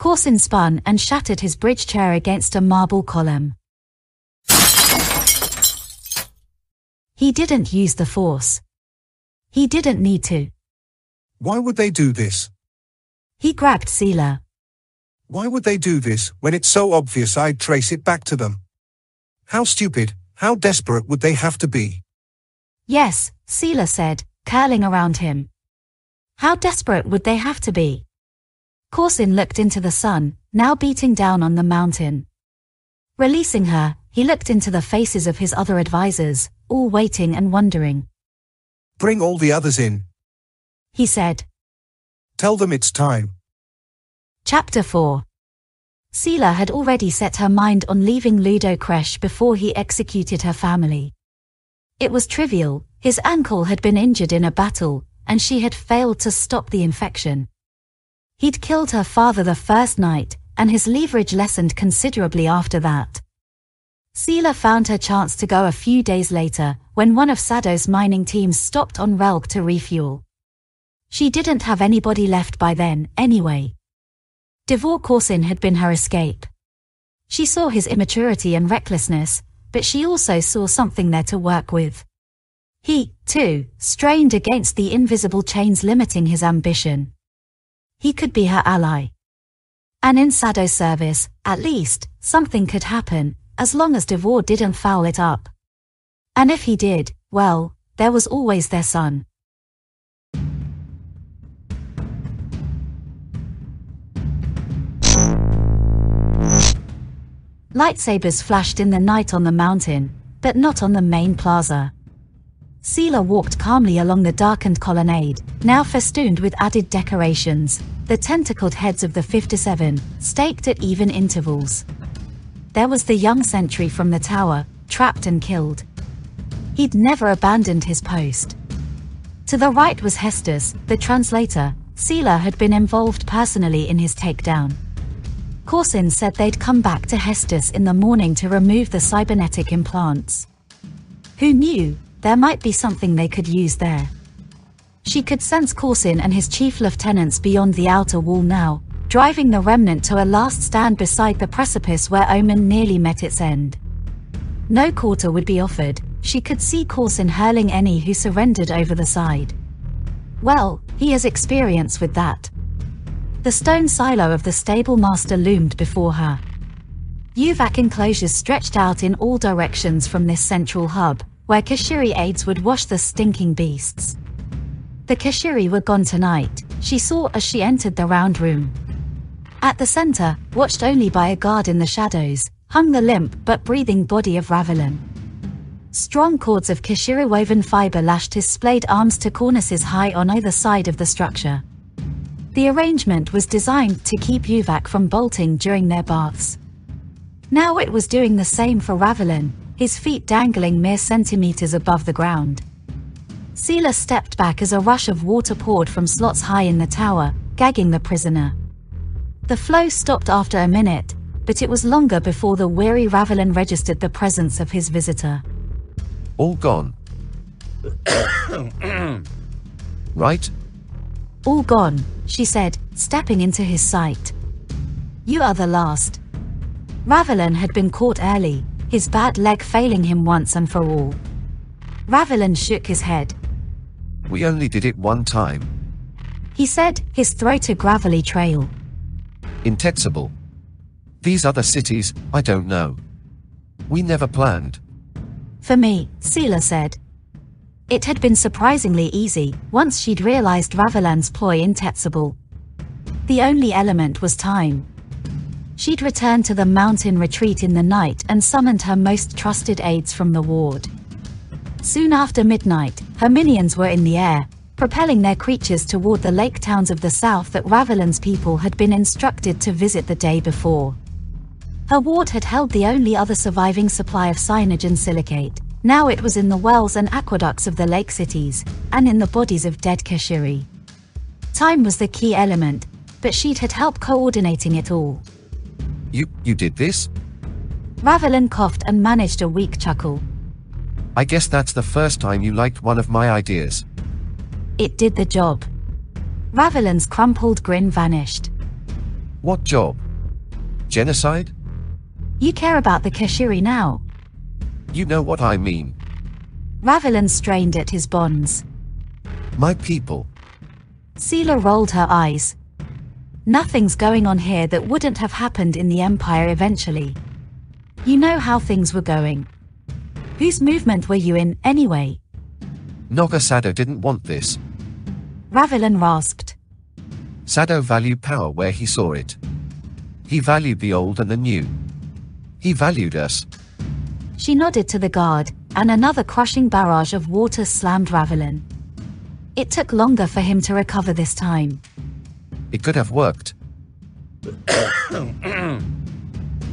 Korsin spun and shattered his bridge chair against a marble column. He didn't use the force. He didn't need to. Why would they do this? He grabbed Seela. Why would they do this when it's so obvious I'd trace it back to them? How stupid, how desperate would they have to be? Yes, Seela said, curling around him. How desperate would they have to be? Korsin looked into the sun, now beating down on the mountain. Releasing her, he looked into the faces of his other advisors, all waiting and wondering. Bring all the others in. He said. Tell them it's time. Chapter 4 Seela had already set her mind on leaving Ludo Kressh before he executed her family. It was trivial, his ankle had been injured in a battle, and she had failed to stop the infection. He'd killed her father the first night, and his leverage lessened considerably after that. Seela found her chance to go a few days later, when one of Sadow's mining teams stopped on Relk to refuel. She didn't have anybody left by then, anyway. Devore Korsin had been her escape. She saw his immaturity and recklessness, but she also saw something there to work with. He, too, strained against the invisible chains limiting his ambition. He could be her ally. And in Sadow's service, at least, something could happen, as long as Devore didn't foul it up. And if he did, well, there was always their son. Lightsabers flashed in the night on the mountain, but not on the main plaza. Seela walked calmly along the darkened colonnade, now festooned with added decorations, the tentacled heads of the 57, staked at even intervals. There was the young sentry from the tower, trapped and killed. He'd never abandoned his post. To the right was Hestus, the translator. Seela had been involved personally in his takedown. Korsin said they'd come back to Hestus in the morning to remove the cybernetic implants. Who knew, there might be something they could use there. She could sense Korsin and his chief lieutenants beyond the outer wall now, driving the remnant to a last stand beside the precipice where Omen nearly met its end. No quarter would be offered, she could see Korsin hurling any who surrendered over the side. Well, he has experience with that. The stone silo of the stable master loomed before her. Uvak enclosures stretched out in all directions from this central hub, where Keshiri aides would wash the stinking beasts. The Keshiri were gone tonight, she saw as she entered the round room. At the center, watched only by a guard in the shadows, hung the limp but breathing body of Ravelin. Strong cords of Keshiri woven fiber lashed his splayed arms to cornices high on either side of the structure. The arrangement was designed to keep Uvak from bolting during their baths. Now it was doing the same for Ravelin, his feet dangling mere centimeters above the ground. Seela stepped back as a rush of water poured from slots high in the tower, gagging the prisoner. The flow stopped after a minute, but it was longer before the weary Ravelin registered the presence of his visitor. All gone. [COUGHS] right? All gone, she said, stepping into his sight. You are the last. Ravelin had been caught early, his bad leg failing him once and for all. Ravelin shook his head. We only did it one time. He said, his throat a gravelly trail. In Tetsubal. These other cities, I don't know. We never planned. For me, Seela said. It had been surprisingly easy once she'd realized Ravelan's ploy in Tetsubal. The only element was time. She'd returned to the mountain retreat in the night and summoned her most trusted aides from the ward. Soon after midnight, her minions were in the air, propelling their creatures toward the lake towns of the south that Ravelan's people had been instructed to visit the day before. Her ward had held the only other surviving supply of cyanogen silicate. Now it was in the wells and aqueducts of the lake cities, and in the bodies of dead Keshiri. Time was the key element, but she'd had help coordinating it all. You, you did this? Ravelin coughed and managed a weak chuckle. I guess that's the first time you liked one of my ideas. It did the job. Ravelin's crumpled grin vanished. What job? Genocide? You care about the Keshiri now. You know what I mean. Ravelin strained at his bonds. My people. Seela rolled her eyes. Nothing's going on here that wouldn't have happened in the Empire eventually. You know how things were going. Whose movement were you in, anyway? Naga Sadow didn't want this. Ravelin rasped. Sadow valued power where he saw it. He valued the old and the new. He valued us. She nodded to the guard, and another crushing barrage of water slammed Ravelan. It took longer for him to recover this time. It could have worked.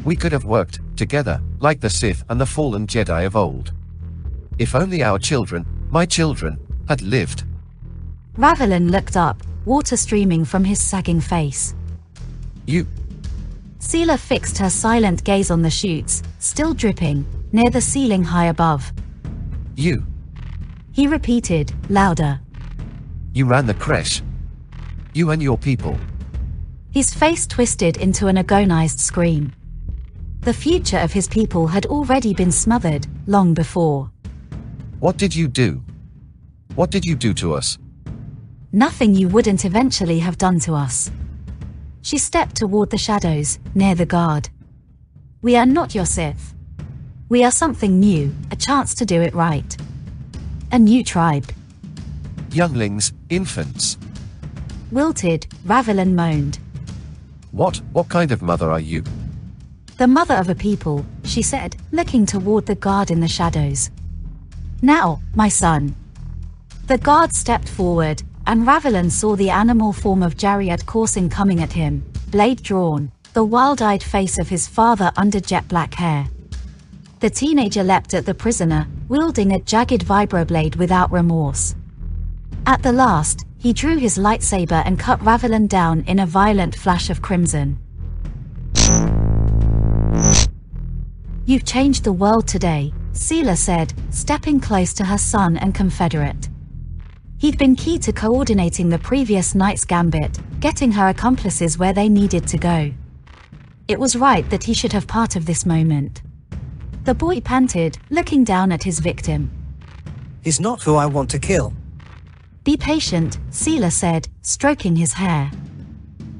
we could have worked together, like the Sith and the fallen Jedi of old. If only our children, my children, had lived. Ravelan looked up, water streaming from his sagging face. You. Seela fixed her silent gaze on the chutes, still dripping, near the ceiling high above. You. He repeated, louder. You ran the creche. You and your people. His face twisted into an agonized scream. The future of his people had already been smothered, long before. What did you do? What did you do to us? Nothing you wouldn't eventually have done to us. She stepped toward the shadows, near the guard. We are not your Sith. We are something new, a chance to do it right. A new tribe. Younglings, infants. Wilted, Ravelin moaned. What, what kind of mother are you? The mother of a people, she said, looking toward the guard in the shadows. Now, my son. The guard stepped forward, and Ravelin saw the animal form of Jaric Korsin coming at him, blade drawn, the wild-eyed face of his father under jet-black hair. The teenager leapt at the prisoner, wielding a jagged vibroblade without remorse. At the last, he drew his lightsaber and cut Ravelan down in a violent flash of crimson. You've changed the world today, Seela said, stepping close to her son and confederate. He'd been key to coordinating the previous night's gambit, getting her accomplices where they needed to go. It was right that he should have part of this moment. The boy panted, looking down at his victim. He's not who I want to kill. Be patient, Seela said, stroking his hair.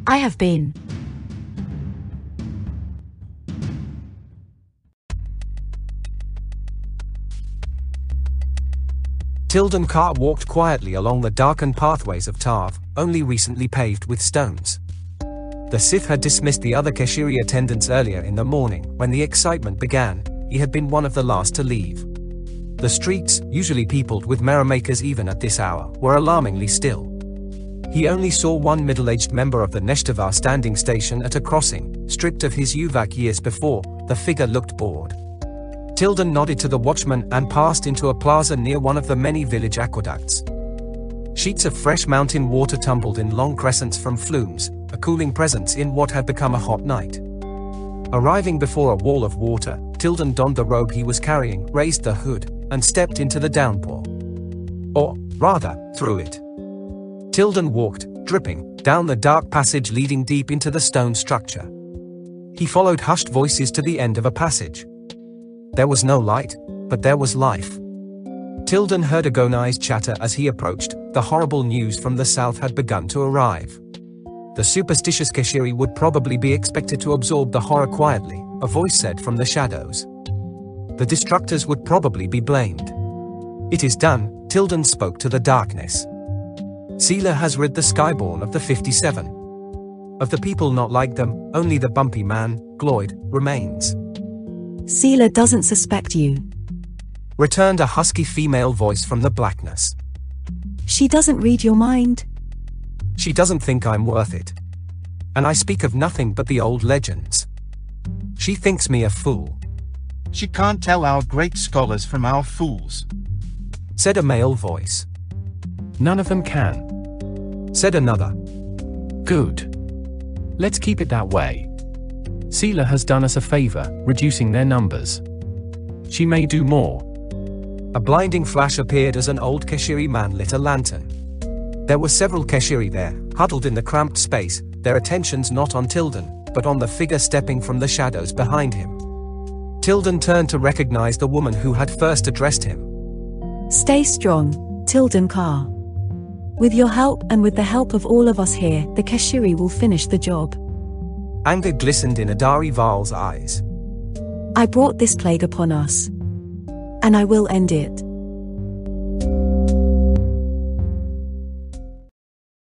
I have been. Tilden Carr walked quietly along the darkened pathways of Tahv, only recently paved with stones. The Sith had dismissed the other Keshiri attendants earlier in the morning. When the excitement began, he had been one of the last to leave. The streets, usually peopled with merrymakers even at this hour, were alarmingly still. He only saw one middle-aged member of the Neshtovar standing station at a crossing, stripped of his Uvak years before, the figure looked bored. Tilden nodded to the watchman and passed into a plaza near one of the many village aqueducts. Sheets of fresh mountain water tumbled in long crescents from flumes, a cooling presence in what had become a hot night. Arriving before a wall of water, Tilden donned the robe he was carrying, raised the hood, and stepped into the downpour. Or, rather, through it. Tilden walked, dripping, down the dark passage leading deep into the stone structure. He followed hushed voices to the end of a passage. There was no light, but there was life. Tilden heard agonized chatter as he approached, the horrible news from the south had begun to arrive. The superstitious Keshiri would probably be expected to absorb the horror quietly, a voice said from the shadows. The destructors would probably be blamed. It is done, Tilden spoke to the darkness. Seela has rid the Skyborn of the 57. Of the people not like them, only the bumpy man, Gloyd, remains. Seela doesn't suspect you. Returned a husky female voice from the blackness. She doesn't read your mind. She doesn't think I'm worth it. And I speak of nothing but the old legends. She thinks me a fool, She can't tell our great scholars from our fools. said a male voice. None of them can. Said another. Good. Let's keep it that way. Seela has done us a favor, reducing their numbers. She may do more. A blinding flash appeared as an old Keshiri man lit a lantern. There were several Keshiri there, huddled in the cramped space, their attentions not on Tilden, but on the figure stepping from the shadows behind him. Tilden turned to recognize the woman who had first addressed him. Stay strong, Tilden Carr. With your help and with the help of all of us here, the Keshiri will finish the job. Anger glistened in Adari Vaal's eyes. I brought this plague upon us. And I will end it.